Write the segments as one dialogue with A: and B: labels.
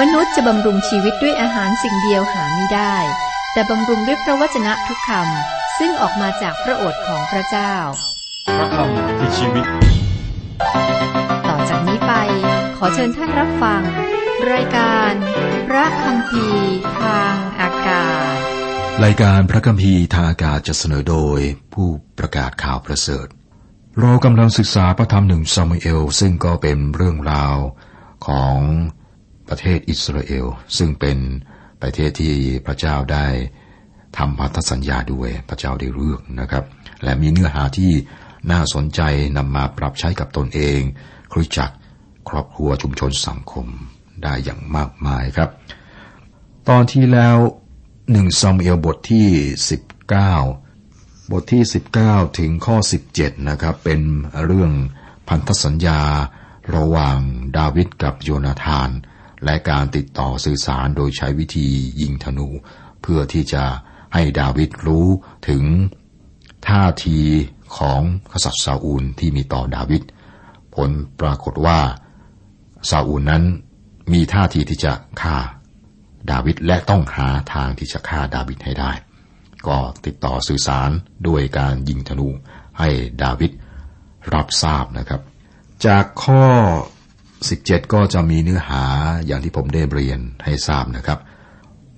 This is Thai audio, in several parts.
A: มนุษย์จะบำรุงชีวิตด้วยอาหารสิ่งเดียวหาไม่ได้ แต่บำรุงด้วยพระวจนะทุกคำซึ่งออกมาจากพระโอษฐ์ของพระเจ้า
B: พระคำคือชีวิต
A: ต่อจากนี้ไป ขอเชิญท่านรับฟัง รายการ พระคำพีทางอากาศ
C: รายการพระคัมภีร์ทางอากาศจะเสนอโดยผู้ประกาศข่าวประเสริฐ เรากำลังศึกษาพระธรรมหนึ่งซามูเอลซึ่งก็เป็นเรื่องราวของ ประเทศอิสราเอล ซึ่งเป็นประเทศที่พระเจ้าได้ทำพันธสัญญาด้วยพระเจ้าได้เลือกนะครับ และมีเนื้อหาที่น่าสนใจนำมาปรับใช้กับตนเองคริสจักรครอบครัวชุมชนสังคมได้อย่างมากมายครับ ตอนที่แล้วหนึ่งซามูเอลบทที่ 19 บทที่ 19 ถึงข้อ 17 นะครับ เป็นเรื่องพันธสัญญาระหว่างดาวิดกับโยนาธาน และการติดต่อสื่อสารโดยใช้วิธียิงธนู เพื่อที่จะให้ดาวิดรู้ถึงท่าทีของกษัตริย์ซาอูลที่มีต่อดาวิดผลปรากฏว่าซาอูลนั้นมีท่าทีที่จะฆ่าดาวิดและต้องหาทางที่จะฆ่าดาวิดให้ได้ ก็ติดต่อสื่อสารด้วยการยิงธนูให้ดาวิดรับทราบนะครับ จากข้อ 17 ก็จะมีเนื้อหาอย่างที่ผมได้เรียนให้ทราบนะครับ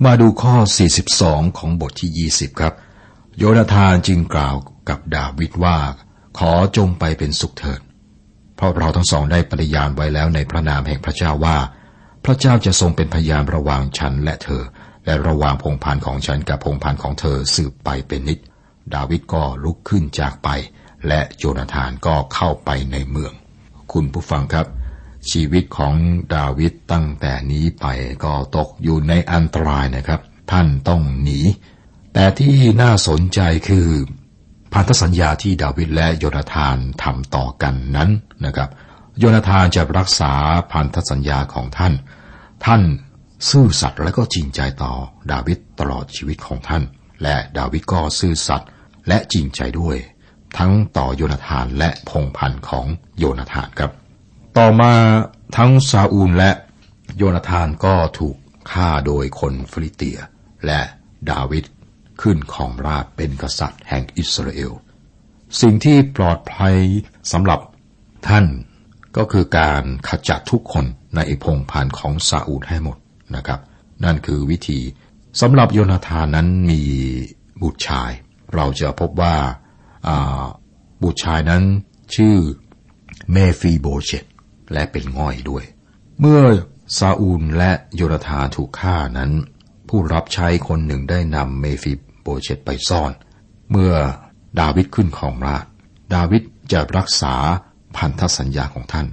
C: มาดูข้อ 42 ของบทที่ 20 ครับ โยนาธานจึงกล่าวกับดาวิดว่า ขอจงไปเป็นสุขเถิด เพราะเราทั้งสองได้ปฏิญาณไว้แล้วในพระนามแห่งพระเจ้าว่า พระเจ้าจะทรงเป็นพยานระหว่างฉันและเธอ และระหว่างพงพันของฉันกับพงพันของเธอสืบไปเป็นนิจดาวิดก็ลุกขึ้นจากไป และโยนาธานก็เข้าไปในเมือง คุณผู้ฟังครับ ชีวิตของดาวิดตั้งแต่นี้ไปก็ตกอยู่ในอันตรายนะครับ ท่านต้องหนี แต่ที่น่าสนใจคือพันธสัญญาที่ดาวิดและโยนาธานทำต่อกันนั้นนะครับ โยนาธานจะรักษาพันธสัญญาของท่าน ท่านซื่อสัตย์และก็จริงใจต่อดาวิดตลอดชีวิตของท่าน และดาวิดก็ซื่อสัตย์และจริงใจด้วย ทั้งต่อโยนาธานและพงพันธ์ของโยนาธานครับ ต่อมาทั้งซาอูลและโยนาธานก็ถูกฆ่าโดยคนฟิลิเตีย และดาวิดขึ้นของราชเป็นกษัตริย์แห่งอิสราเอล สิ่งที่ปลอดภัยสำหรับท่านก็คือการขจัดทุกคนในพงพันของซาอูลให้หมดนะครับ นั่นคือวิธีสำหรับโยนาธานนั้นมีบุตรชาย เราจะพบว่าบุตรชายนั้นชื่อเมฟีโบเชต และเป็นง่อยด้วย เมื่อซาอูลและโยนาธานถูกฆ่านั้น ผู้รับใช้คนหนึ่งได้นำเมฟีโบเชตไปซ่อน เมื่อดาวิดขึ้นของราช ดาวิดจะรักษาพันธสัญญาของท่าน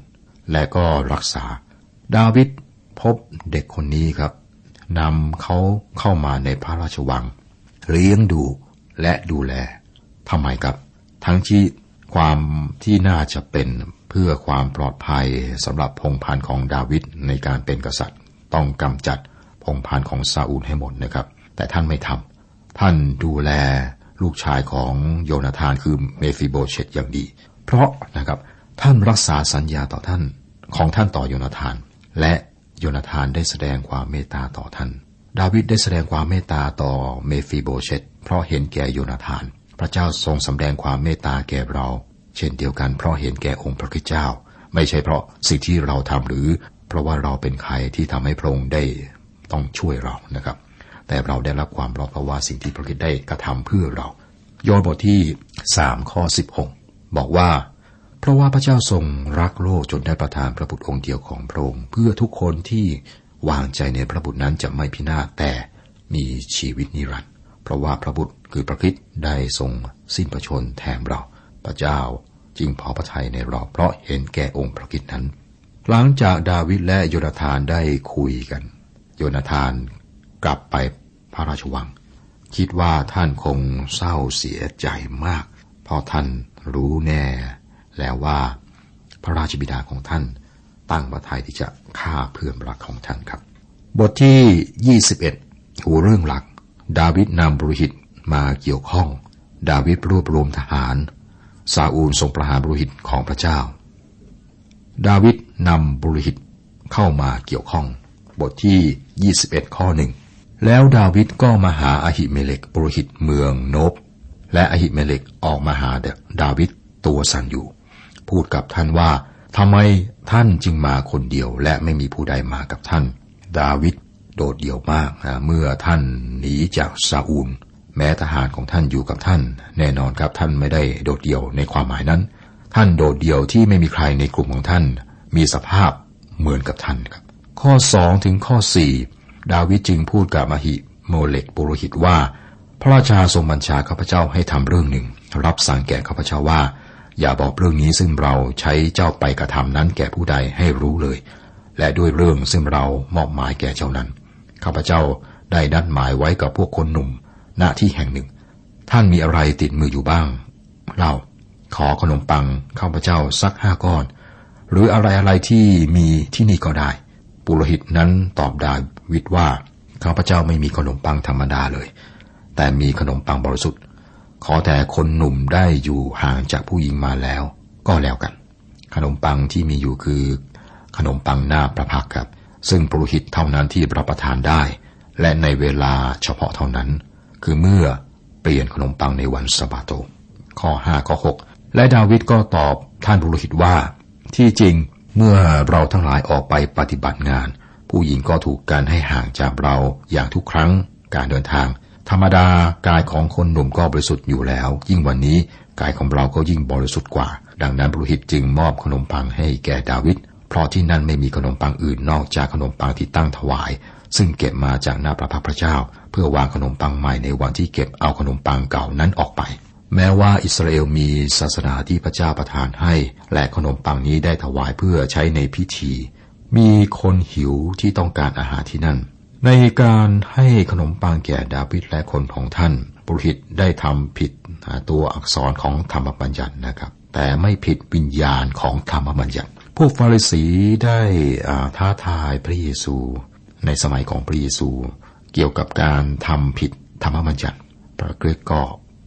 C: และก็รักษา ดาวิดพบเด็กคนนี้ครับนำเขาเข้ามาในพระราชวัง เลี้ยงดูและดูแลทำไมครับ ทั้งที่ความที่น่าจะเป็น พื่อความปลอดภัยสำหรับพงพันธ์ของดาวิดในการเป็นกษัตริย์ ต้องกำจัดพงศ์พันธุ์ของซาอูลให้หมดนะครับ แต่ท่านไม่ทำท่านดูแลลูกชายของโยนาธานคือเมฟิโบเชตอย่างดี เพราะนะครับท่านรักษาสัญญาต่อท่านของท่านต่อโยนาธาน และโยนาธานได้แสดงความเมตตาต่อท่าน ดาวิดได้แสดงความเมตตาต่อเมฟิโบเชตเพราะเห็นแก่โยนาธาน พระเจ้าทรงสำแดงความเมตตาแก่เรา เช่นเดียวกันเพราะเห็นแก่องค์พระคริสต์เจ้า ไม่ใช่เพราะสิ่งที่เราทำหรือ เพราะว่าเราเป็นใครที่ทำให้พระองค์ได้ต้องช่วยเรานะครับ แต่เราได้รับความรอดเพราะว่าสิ่งที่พระคิดได้กระทำเพื่อเรายอนบทที่สามข้อสิบหกบอกว่า เพราะว่าพระเจ้าทรงรักโลกจนได้ประทานพระบุตรองค์เดียวของพระองค์ เพื่อทุกคนที่วางใจในพระบุตรนั้นจะไม่พินาศแต่มีชีวิตนิรันดร์เพราะว่าพระบุตรคือพระคริสต์ได้ทรงสิ้นพระชนแทนเรา พระเจ้าจึงพอพระทัยในเราเพราะเห็นแก่องค์พระคริสต์นั้น หลังจากดาวิดและโยนาธานได้คุยกัน โยนาธานกลับไปพระราชวัง คิดว่าท่านคงเศร้าเสียใจมากเพราะท่านรู้แน่ แล้วว่าพระราชบิดาของท่านตั้งพระทัยที่จะฆ่าเพื่อนรักของท่านครับ บทที่ 21 หัวเรื่องหลัก ดาวิดนำบริหิตมาเกี่ยวข้อง ดาวิดรวบรวมทหาร ซาอูลทรงประหารบริหิตของพระเจ้า ดาวิดนำบริหิตเข้ามาเกี่ยวข้อง บทที่ 21 ข้อหนึ่งแล้วดาวิดก็มาหาอาหิเมเลกปุโรหิตเมืองโนบ และอาหิเมเลกออกมาหาดาวิดตัวสั่นอยู่ พูดกับท่านว่าทำไมท่านจึงมาคนเดียวและไม่มีผู้ใดมากับท่าน ดาวิดโดดเดี่ยวมากนะเมื่อท่านหนีจากซาอูล แม้ทหารของท่านอยู่กับท่าน แน่นอนครับท่านไม่ได้โดดเดี่ยวในความหมายนั้น ท่านโดดเดี่ยวที่ไม่มีใครในกลุ่มของท่าน มีสภาพเหมือนกับท่านครับ ข้อสองถึงข้อสี่ดาวิดจึงพูดกับมหิโมเลกปุโรหิตว่า พระราชาทรงบัญชาข้าพเจ้าให้ทำเรื่องหนึ่ง รับสั่งแก่ข้าพเจ้าว่า อย่าบอกเรื่องนี้ซึ่งเราใช้เจ้าไปกระทำนั้นแก่ผู้ใดให้รู้เลย และด้วยเรื่องซึ่งเรามอบหมายแก่เจ้านั้นข้าพเจ้าได้นัดหมายไว้กับพวกคนหนุ่ม ณที่แห่งหนึ่ง ท่านมีอะไรติดมืออยู่บ้าง เราขอขนมปังข้าพเจ้าสักห้าก้อน หรืออะไรอะไรที่มีที่นี่ก็ได้ ปุโรหิตนั้นตอบดาวิดว่าข้าพเจ้าไม่มีขนมปังธรรมดาเลย แต่มีขนมปังบริสุทธิ์ ขอแต่คนหนุ่มได้อยู่ห่างจากผู้หญิงมาแล้ว ก็แล้วกัน ขนมปังที่มีอยู่คือ ขนมปังหน้าประพักครับ ซึ่งปุโรหิตเท่านั้นที่รับประทานได้ และในเวลาเฉพาะเท่านั้น คือเมื่อเปลี่ยนขนมปังในวันสบาโต ข้อ5ข้อ6และดาวิดก็ตอบท่านปุโรหิตว่า ที่จริงเมื่อเราทั้งหลายออกไปปฏิบัติงาน ผู้หญิงก็ถูกการให้ห่างจากเราอย่างทุกครั้งการเดินทาง ธรรมดากายของคนหนุ่มก็บริสุทธิ์อยู่แล้ว ยิ่งวันนี้กายของเราก็ยิ่งบริสุทธิ์กว่า ดังนั้นปุรหิตจึงมอบขนมปังให้แก่ดาวิดเพราะที่นั่นไม่มีขนมปังอื่นนอกจากขนมปังที่ตั้งถวาย ซึ่งเก็บมาจากหน้าพระพักพระเจ้า เพื่อวางขนมปังใหม่ในวันที่เก็บเอาขนมปังเก่านั้นออกไป แม้ว่าอิสราเอลมีศาสนาที่พระเจ้าประทานให้ และขนมปังนี้ได้ถวายเพื่อใช้ในพิธี มีคนหิวที่ต้องการอาหารที่นั่น ในการให้ขนมปังแก่ดาวิดและคนของท่านปุรหิตได้ทำผิดตัวอักษรของธรรมบัญญัตินะครับ แต่ไม่ผิดวิญญาณของธรรมบัญญัติพวกฟาริสีได้ท้าทายพระเยซู ในสมัยของพระเยซู เกี่ยวกับการทำผิดธรรมบัญญัติพระเกรกก็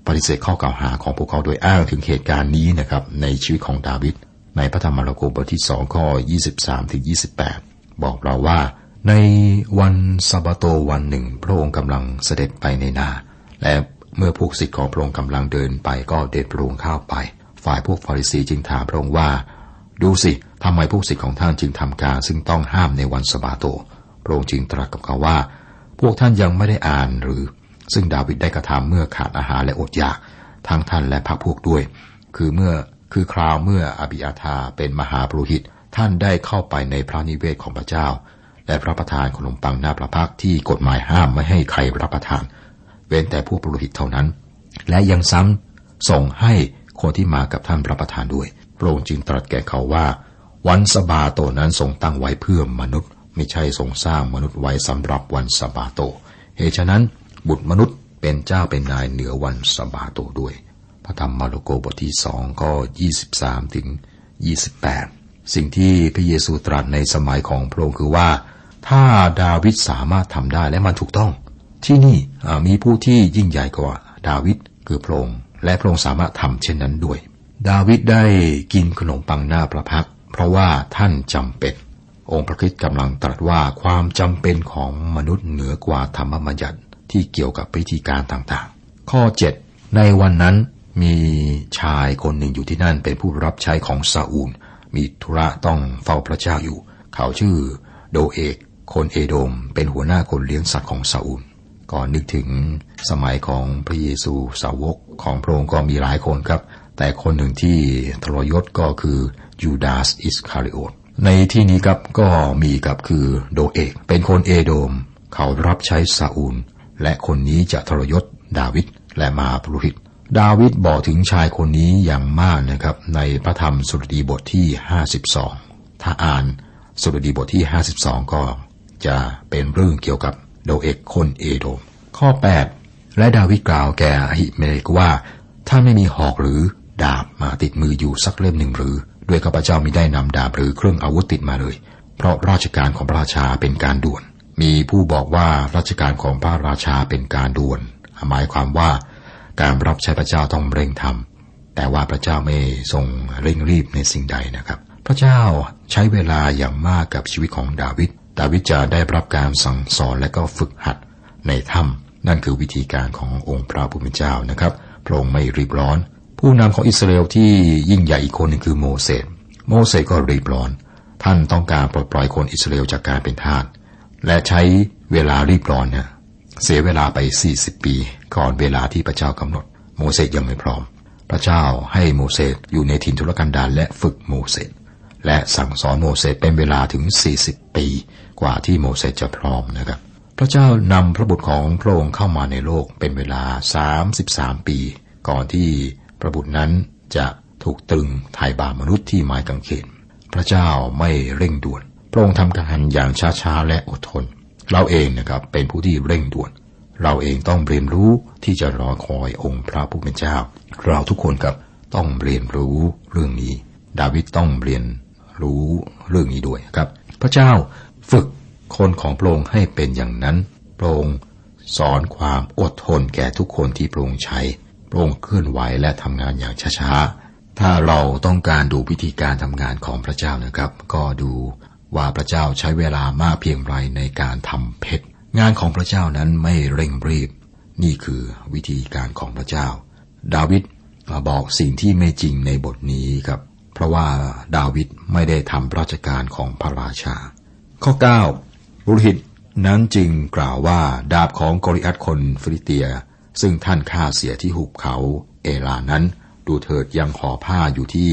C: ปฏิเสธข้อกล่าวหาของพวกเขาโดยอ้างถึงเหตุการณ์นี้นะครับในชีวิตของดาวิดในพระธรรมมาระโกบทที่สองข้อ23ถึง28 บอกเราว่า ในวันสาบาโตวันหนึ่ง พระองค์กำลังเสด็จไปในนา และเมื่อพวกศิษย์ของพระองค์กำลังเดินไปก็เด็ดพระองค์เข้าไป ฝ่ายพวกฟาริสีจึงถามพระองค์ว่า ดูสิทำไมพวกศิษย์ของท่านจึงทำการซึ่งต้องห้ามในวันสบาโต ระองค์จึงตรัสกับเขาว่า พวกท่านยังไม่ได้อ่านหรือ ซึ่งดาวิดได้กระทำเมื่อขาดอาหารและอดอยากทั้งท่านและพระพวกด้วย คือเมื่อคือคราวเมื่ออบิอาธาเป็นมหาปรุหิต ท่านได้เข้าไปในพระนิเวศของพระเจ้า และพระประทานขนมปังหน้าพระพักที่กฎหมายห้ามไม่ให้ใครรับประทาน เว้นแต่ผู้ปรุหิตเท่านั้น และยังซ้ำส่งให้คนที่มากับท่านรับประทานด้วยพระองค์จึงตรัสแก่เขาว่า วันสบาโตนั้นทรงตั้งไว้เพื่อมนุษย์ ไม่ใช่ทรงสร้างมนุษย์ไว้สำหรับวันสบาโต เหตุฉะนั้นบุตรมนุษย์เป็นเจ้าเป็นนายเหนือวันสบาโตด้วย พระธรรมมาระโกบทที่สองก็ยี่สิบสามถึงยี่สิบแปดสิ่งที่พระเยซูตรัสในสมัยของพระองค์คือว่า ถ้าดาวิดสามารถทำได้และมันถูกต้อง ที่นี่มีผู้ที่ยิ่งใหญ่กว่าดาวิดคือพระองค์และพระองค์สามารถทำเช่นนั้นด้วย ดาวิดได้กินขนมปังหน้าพระพักเพราะว่าท่านจำเป็น องค์พระคิดกำลังตรัสว่าความจำเป็นของมนุษย์เหนือกว่าธรรมบัญญัติที่เกี่ยวกับพิธีการต่างๆ ข้อ 7 ในวันนั้นมีชายคนหนึ่งอยู่ที่นั่นเป็นผู้รับใช้ของซาอูล มีธุระต้องเฝ้าพระเจ้าอยู่ เขาชื่อโดเอก คนเอโดม เป็นหัวหน้าคนเลี้ยงสัตว์ของซาอูล ก่อนนึกถึงสมัยของพระเยซูสาวกของพระองค์ก็มีหลายคนครับ แต่คนหนึ่งที่ทรยศก็คือยูดาสอิสคาริโอต ในที่นี้ครับก็มีกับคือโดเอกเป็นคนเอโดม เขารับใช้ซาอูล และคนนี้จะทรยศดาวิดและมาปรุหิต ดาวิดบอกถึงชายคนนี้อย่างมากนะครับ ในพระธรรมสุรดีบทที่ 52 ถ้าอ่านสุรดีบทที่ 52 ก็จะเป็นเรื่องเกี่ยวกับโดเอกคนเอโดม ข้อ 8 และดาวิดกล่าวแก่อหิเมเลกว่า ถ้าไม่มีหอกหรือดาบมาติดมืออยู่สักเล่มหนึ่งหรือ ด้วยข้าพเจ้ามิได้นำดาบหรือเครื่องอาวุธติดมาเลย เพราะราชการของพระราชาเป็นการด่วน มีผู้บอกว่าราชการของพระราชาเป็นการด่วน หมายความว่าการรับใช้พระเจ้าต้องเร่งทำแต่ว่าพระเจ้าไม่ทรงเร่งรีบในสิ่งใดนะครับ พระเจ้าใช้เวลาอย่างมากกับชีวิตของดาวิด ดาวิดจะได้รับการสั่งสอนและก็ฝึกหัดในถ้ำนั่นคือวิธีการขององค์พระผู้เป็นเจ้านะครับ พระองค์ไม่รีบร้อน ผู้นำของอิสราเอลที่ยิ่งใหญ่อีกคนหนึ่งคือโมเสส โมเสสก็รีบร้อน ท่านต้องการปลดปล่อยคนอิสราเอลจากการเป็นทาส และใช้เวลารีบร้อนนะเสียเวลาไป 40 ปี ก่อนเวลาที่พระเจ้ากำหนด โมเสสยังไม่พร้อม พระเจ้าให้โมเสสอยู่ในถิ่นทุรกันดารและฝึกโมเสส และสั่งสอนโมเสสเป็นเวลาถึง 40 ปี กว่าที่โมเสสจะพร้อมนะครับ พระเจ้านำพระบุตรของพระองค์เข้ามาในโลกเป็นเวลา 33 ปี ก่อนที่ พระบุตรนั้นจะถูกตรึงไถ่บาปมนุษย์ที่ไม้กางเขน พระเจ้าไม่เร่งด่วน พระองค์ทำการอย่างช้าๆและอดทน เราเองนะครับเป็นผู้ที่เร่งด่วน เราเองต้องเรียนรู้ที่จะรอคอยองค์พระผู้เป็นเจ้า เราทุกคนครับต้องเรียนรู้เรื่องนี้ ดาวิดต้องเรียนรู้เรื่องนี้ด้วยครับ พระเจ้าฝึกคนของพระองค์ให้เป็นอย่างนั้นพระองค์สอนความอดทนแก่ทุกคนที่พระองค์ใช้ พระองค์เคลื่อนไหวและทำงานอย่างช้าๆ ถ้าเราต้องการดูวิธีการทำงานของพระเจ้านะครับ ก็ดูว่าพระเจ้าใช้เวลามากเพียงไรในการทำเพชร งานของพระเจ้านั้นไม่เร่งรีบ นี่คือวิธีการของพระเจ้า ดาวิดบอกสิ่งที่ไม่จริงในบทนี้ครับ เพราะว่าดาวิดไม่ได้ทำราชการของพระราชา ข้อ9บุรหิตนั้นจึงกล่าวว่าดาบของกอริอัตคนฟิลิเตีย ซึ่งท่านฆ่าเสียที่หุบเขาเอลานั้น ดูเถิดยังห่อผ้าอยู่ที่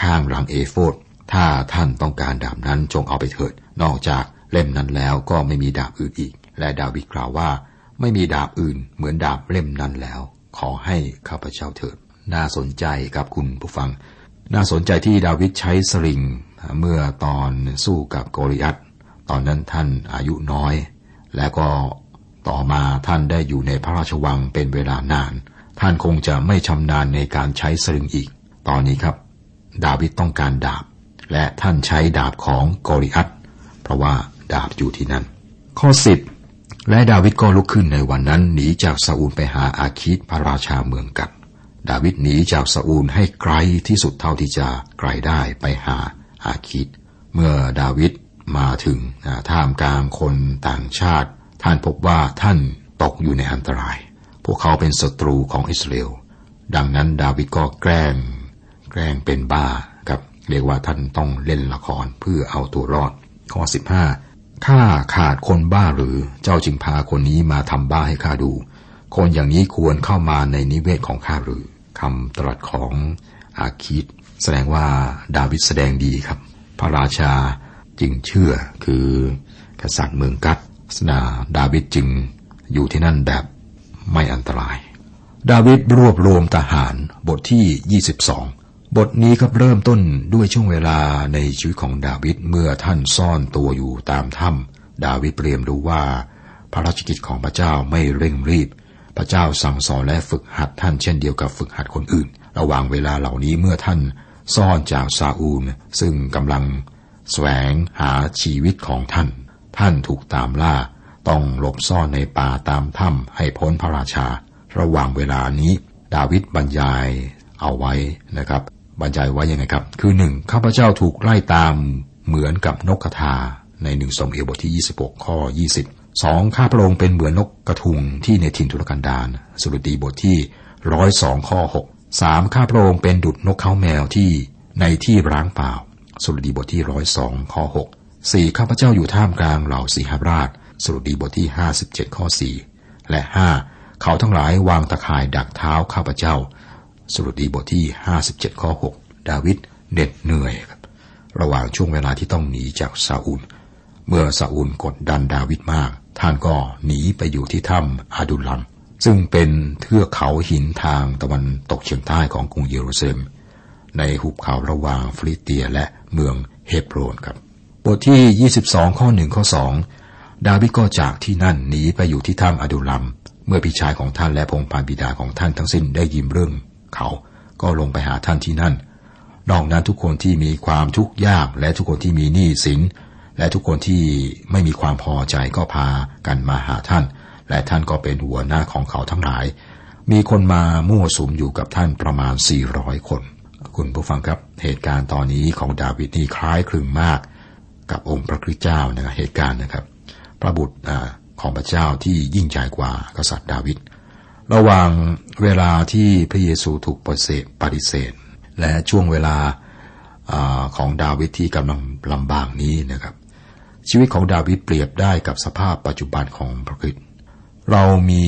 C: ข้างหลังเอโฟดถ้าท่านต้องการดาบนั้นจงเอาไปเถิด นอกจากเล่มนั้นแล้วก็ไม่มีดาบอื่นอีก และดาวิดกล่าวว่า ไม่มีดาบอื่นเหมือนดาบเล่มนั้นแล้ว ขอให้ข้าพเจ้าเถิด น่าสนใจครับคุณผู้ฟัง น่าสนใจที่ดาวิดใช้สริง เมื่อตอนสู้กับโกริอัตตอนนั้นท่านอายุน้อย และก็ ต่อมาท่านได้อยู่ในพระราชวังเป็นเวลานาน ท่านคงจะไม่ชำนาญในการใช้สริงอีก ตอนนี้ครับ ดาวิดต้องการดาบ และท่านใช้ดาบของโกริอัตเพราะว่าดาบอยู่ที่นั่น ข้อสิบและดาวิดก็ลุกขึ้นในวันนั้นหนีจากซาอูลไปหาอาคิดพระราชาเมืองกัดดาวิดหนีจากซาอูลให้ไกลที่สุดเท่าที่จะไกลได้ไปหาอาคิด เมื่อดาวิดมาถึงท่ามกลางคนต่างชาติ ท่านพบว่าท่านตกอยู่ในอันตราย พวกเขาเป็นศัตรูของอิสราเอล ดังนั้นดาวิดก็แกล้ง แกล้งเป็นบ้าครับ เรียกว่าท่านต้องเล่นละครเพื่อเอาตัวรอด ข้อ 15 ข้าขาดคนบ้าหรือ เจ้าจึงพาคนนี้มาทำบ้าให้ข้าดู คนอย่างนี้ควรเข้ามาในนิเวศของข้าหรือคำตรัสของอาคิดแสดงว่าดาวิดแสดงดีครับ พระราชาจึงเชื่อคือกษัตริย์เมืองกัด สนาดาวิดจึงอยู่ที่นั่นแบบไม่อันตราย ดาวิดรวบรวมทหารบทที่ 22 บทนี้ก็เริ่มต้นด้วยช่วงเวลาในชีวิตของดาวิดเมื่อท่านซ่อนตัวอยู่ตามถ้ำดาวิดเรียมรู้ว่าพระราชกิจของพระเจ้าไม่เร่งรีบ พระเจ้าสั่งสอนและฝึกหัดท่านเช่นเดียวกับฝึกหัดคนอื่น ระหว่างเวลาเหล่านี้เมื่อท่านซ่อนจากซาอูลซึ่งกำลังแสวงหาชีวิตของท่าน ท่านถูกตามล่า ต้องหลบซ่อนในป่าตามถ้ำให้พ้นพระราชา ระหว่างเวลานี้ ดาวิดบรรยายเอาไว้นะครับ บรรยายไว้ยังไงครับ คือหนึ่งข้าพเจ้าถูกไล่ตามเหมือนกับนกกระทาในหนึ่งสมเอลบทที่ 26 ข้อ 20สองข้าพระองค์เป็นเหมือนนกกระทุงที่ในถิ่นทุรกันดารสรุดีบทที่ร้อยสองข้อหกสามข้าพระองค์เป็นดุจนกเขาแมวที่ในที่ร้างเปล่าสรุดีบทที่ร้อยสองข้อหก สี่ข้าพเจ้าอยู่ท่ามกลางเหล่าสีหราช สรุดีบทที่ห้าสิบเจ็ดข้อสี่และห้าเขาทั้งหลายวางตะข่ายดักเท้าข้าพเจ้า สรุดีบทที่ห้าสิบเจ็ดข้อหกดาวิดเด็ดเหนื่อยครับระหว่างช่วงเวลาที่ต้องหนีจากซาอูล เมื่อซาอูลกดดันดาวิดมาก ท่านก็หนีไปอยู่ที่ถ้ำอาดุลัมซึ่งเป็นเทือกเขาหินทางตะวันตกเฉียงใต้ของกรุงเยรูซาเล็ม ในหุบเขาระหว่างฟลิเตียและเมืองเฮบโรนครับ บทที่ 22 ข้อ1ข้อ2ดาวิดก็จากที่นั่นหนีไปอยู่ที่ถ้ำอดุลัม เมื่อพี่ชายของท่านและพงพานบิดาของท่านทั้งสิ้นได้ยินเรื่อง เขาก็ลงไปหาท่านที่นั่น นอกนั้นทุกคนที่มีความทุกข์ยากและทุกคนที่มีหนี้สิน และทุกคนที่ไม่มีความพอใจก็พากันมาหาท่าน และท่านก็เป็นหัวหน้าของเขาทั้งหลาย มีคนมามั่วสุมอยู่กับท่านประมาณ 400 คน คุณผู้ฟังครับเหตุการณ์ตอนนี้ของดาวิดนี่คล้ายคลึงมาก กับองค์พระคริสต์เจ้านะครับเหตุการณ์นะครับ พระบุตรของพระเจ้าที่ยิ่งใหญ่กว่ากษัตริย์ดาวิดระหว่างเวลาที่พระเยซูถูกปฏิเสธปฏิเสธ และช่วงเวลาอของดาวิดที่กำลังลำบากนี้นะครับ ชีวิตของดาวิดเปรียบได้กับสภาพปัจจุบันของพระคริสต์เรามี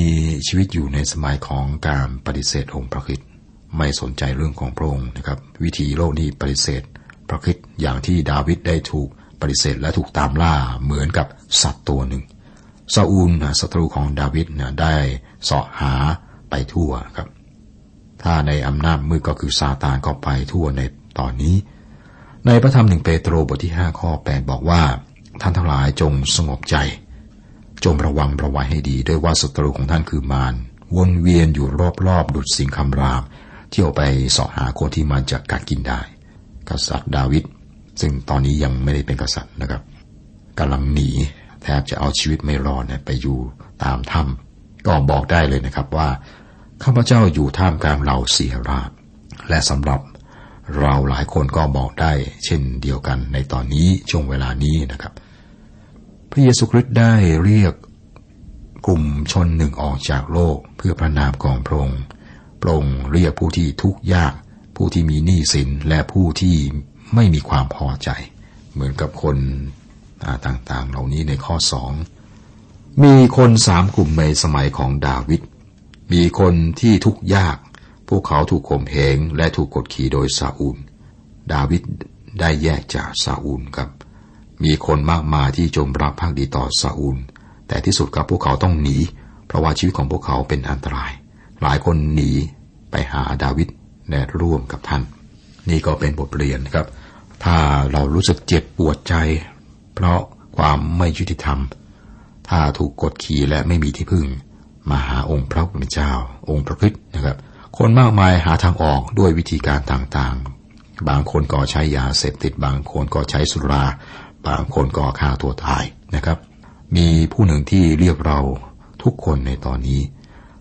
C: ชีวิตอยู่ในสมัยของการปฏิเสธองค์พระคริสต์ไม่สนใจเรื่องของพระองค์นะครับ วิธีโลกนี้ปฏิเสธ พระคริสต์อย่างที่ดาวิดได้ถูก ปฏิเสธและถูกตามล่าเหมือนกับสัตว์ตัวหนึ่งซาอูลศัตรูของดาวิดได้เสาะหาไปทั่วครับ ถ้าในอำนาจมืดก็คือซาตานก็ไปทั่วในตอนนี้ ในพระธรรมหนึ่งเปโตรบทที่ห้าข้อแปดบอกว่า ท่านทั้งหลายจงสงบใจ จงระวังระวัยให้ดี ด้วยว่าศัตรูของท่านคือมารวนเวียนอยู่รอบๆดุดสิงคำราม เที่ยวไปเสาะหาคนที่มันจะกัดกินได้ กษัตริย์ดาวิด ซึ่งตอนนี้ยังไม่ได้เป็นกษัตริย์นะครับกำลังหนีแทบจะเอาชีวิตไม่รอดนี่ยไปอยู่ตามถ้ำก็บอกได้เลยนะครับว่าข้าพเจ้าอยู่ท่ามกลางเหล่าเสียราช และสำหรับเราหลายคนก็บอกได้ เช่นเดียวกันในตอนนี้ช่วงเวลานี้นะครับ พระเยซูคริสต์ได้เรียกกลุ่มชนหนึ่งออกจากโลกเพื่อพระนามของพระองค์พระองค์เรียกผู้ที่ทุกข์ยาก ผู้ที่มีหนี้สินและผู้ที่ ไม่มีความพอใจ เหมือนกับคนต่างๆ เหล่านี้ในข้อสองมีคนสามกลุ่มในสมัยของดาวิดมีคนที่ทุกข์ยาก พวกเขาถูกข่มเหงและถูกกดขี่โดยซาอูล ดาวิดได้แยกจากซาอูลครับ มีคนมากมายที่จมรักภักดีต่อซาอูล แต่ที่สุดกับพวกเขาต้องหนี เพราะว่าชีวิตของพวกเขาเป็นอันตราย หลายคนหนีไปหาดาวิดและร่วมกับท่าน นี่ก็เป็นบทเรียนครับ ถ้าเรารู้สึกเจ็บปวดใจ เพราะความไม่ยุติธรรม ถ้าถูกกดขี่และไม่มีที่พึ่ง มาหาองค์พระผู้เป็นเจ้า องค์พระคิดนะครับ คนมากมายหาทางออกด้วยวิธีการต่างๆ บางคนก็ใช้ยาเสพติด บางคนก็ใช้สุรา บางคนก็ฆ่าตัวตายนะครับ มีผู้หนึ่งที่เรียกเราทุกคนในตอนนี้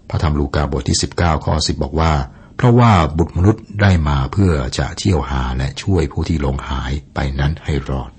C: พระธรรมลูกาบทที่ 19ข้อ10บอกว่า เพราะว่าบุตรมนุษย์ได้มาเพื่อจะเที่ยวหาและช่วยผู้ที่ลงหายไปนั้นให้รอด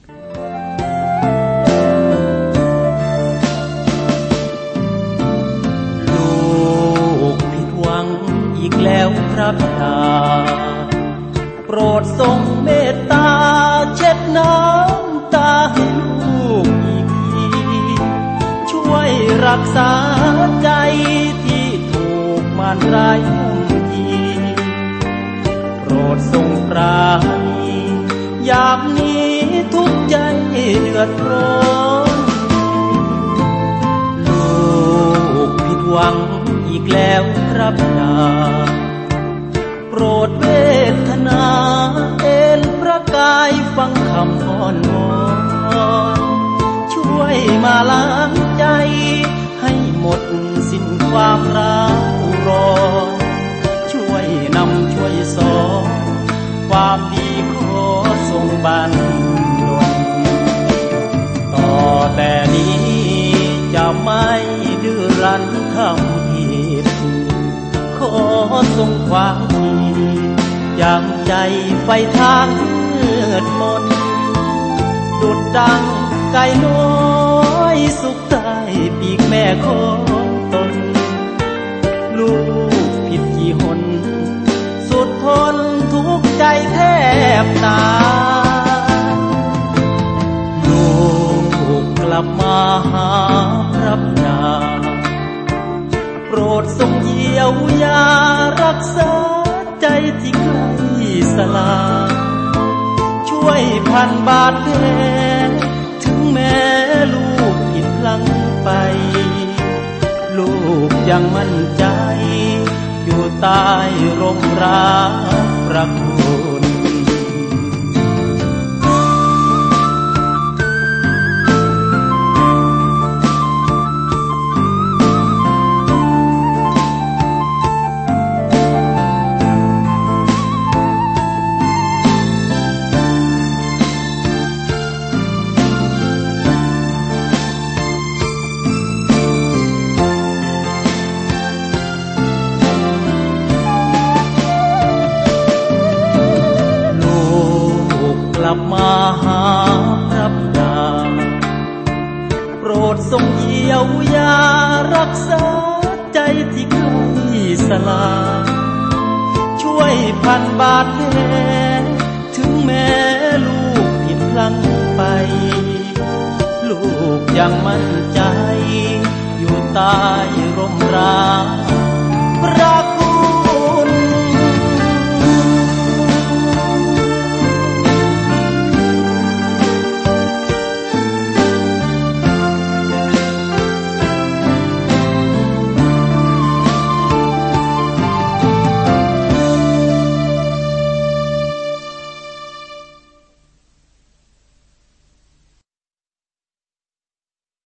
D: ทรงความดีอย่างใจไฟทางมืดมน ดุดดังไก่น้อยสุขใต้ปีกแม่ของตน ลูกผิดกี่หน สุดทนทุกใจแทบตายลูกกลับมาหาพระบิดาโปรดทรงเยียวยา รักษาใจที่ใกล้สลายช่วยพันบาดแผลถึงแม้ลูกผิดพลังไป ลูกยังมั่นใจ อยู่ใต้ร่มรักประค พันบาทแผลถึงแม้ลูกผิดพลั้งไป ลูกยังมั่นใจ อยู่ใต้ร่มรารัก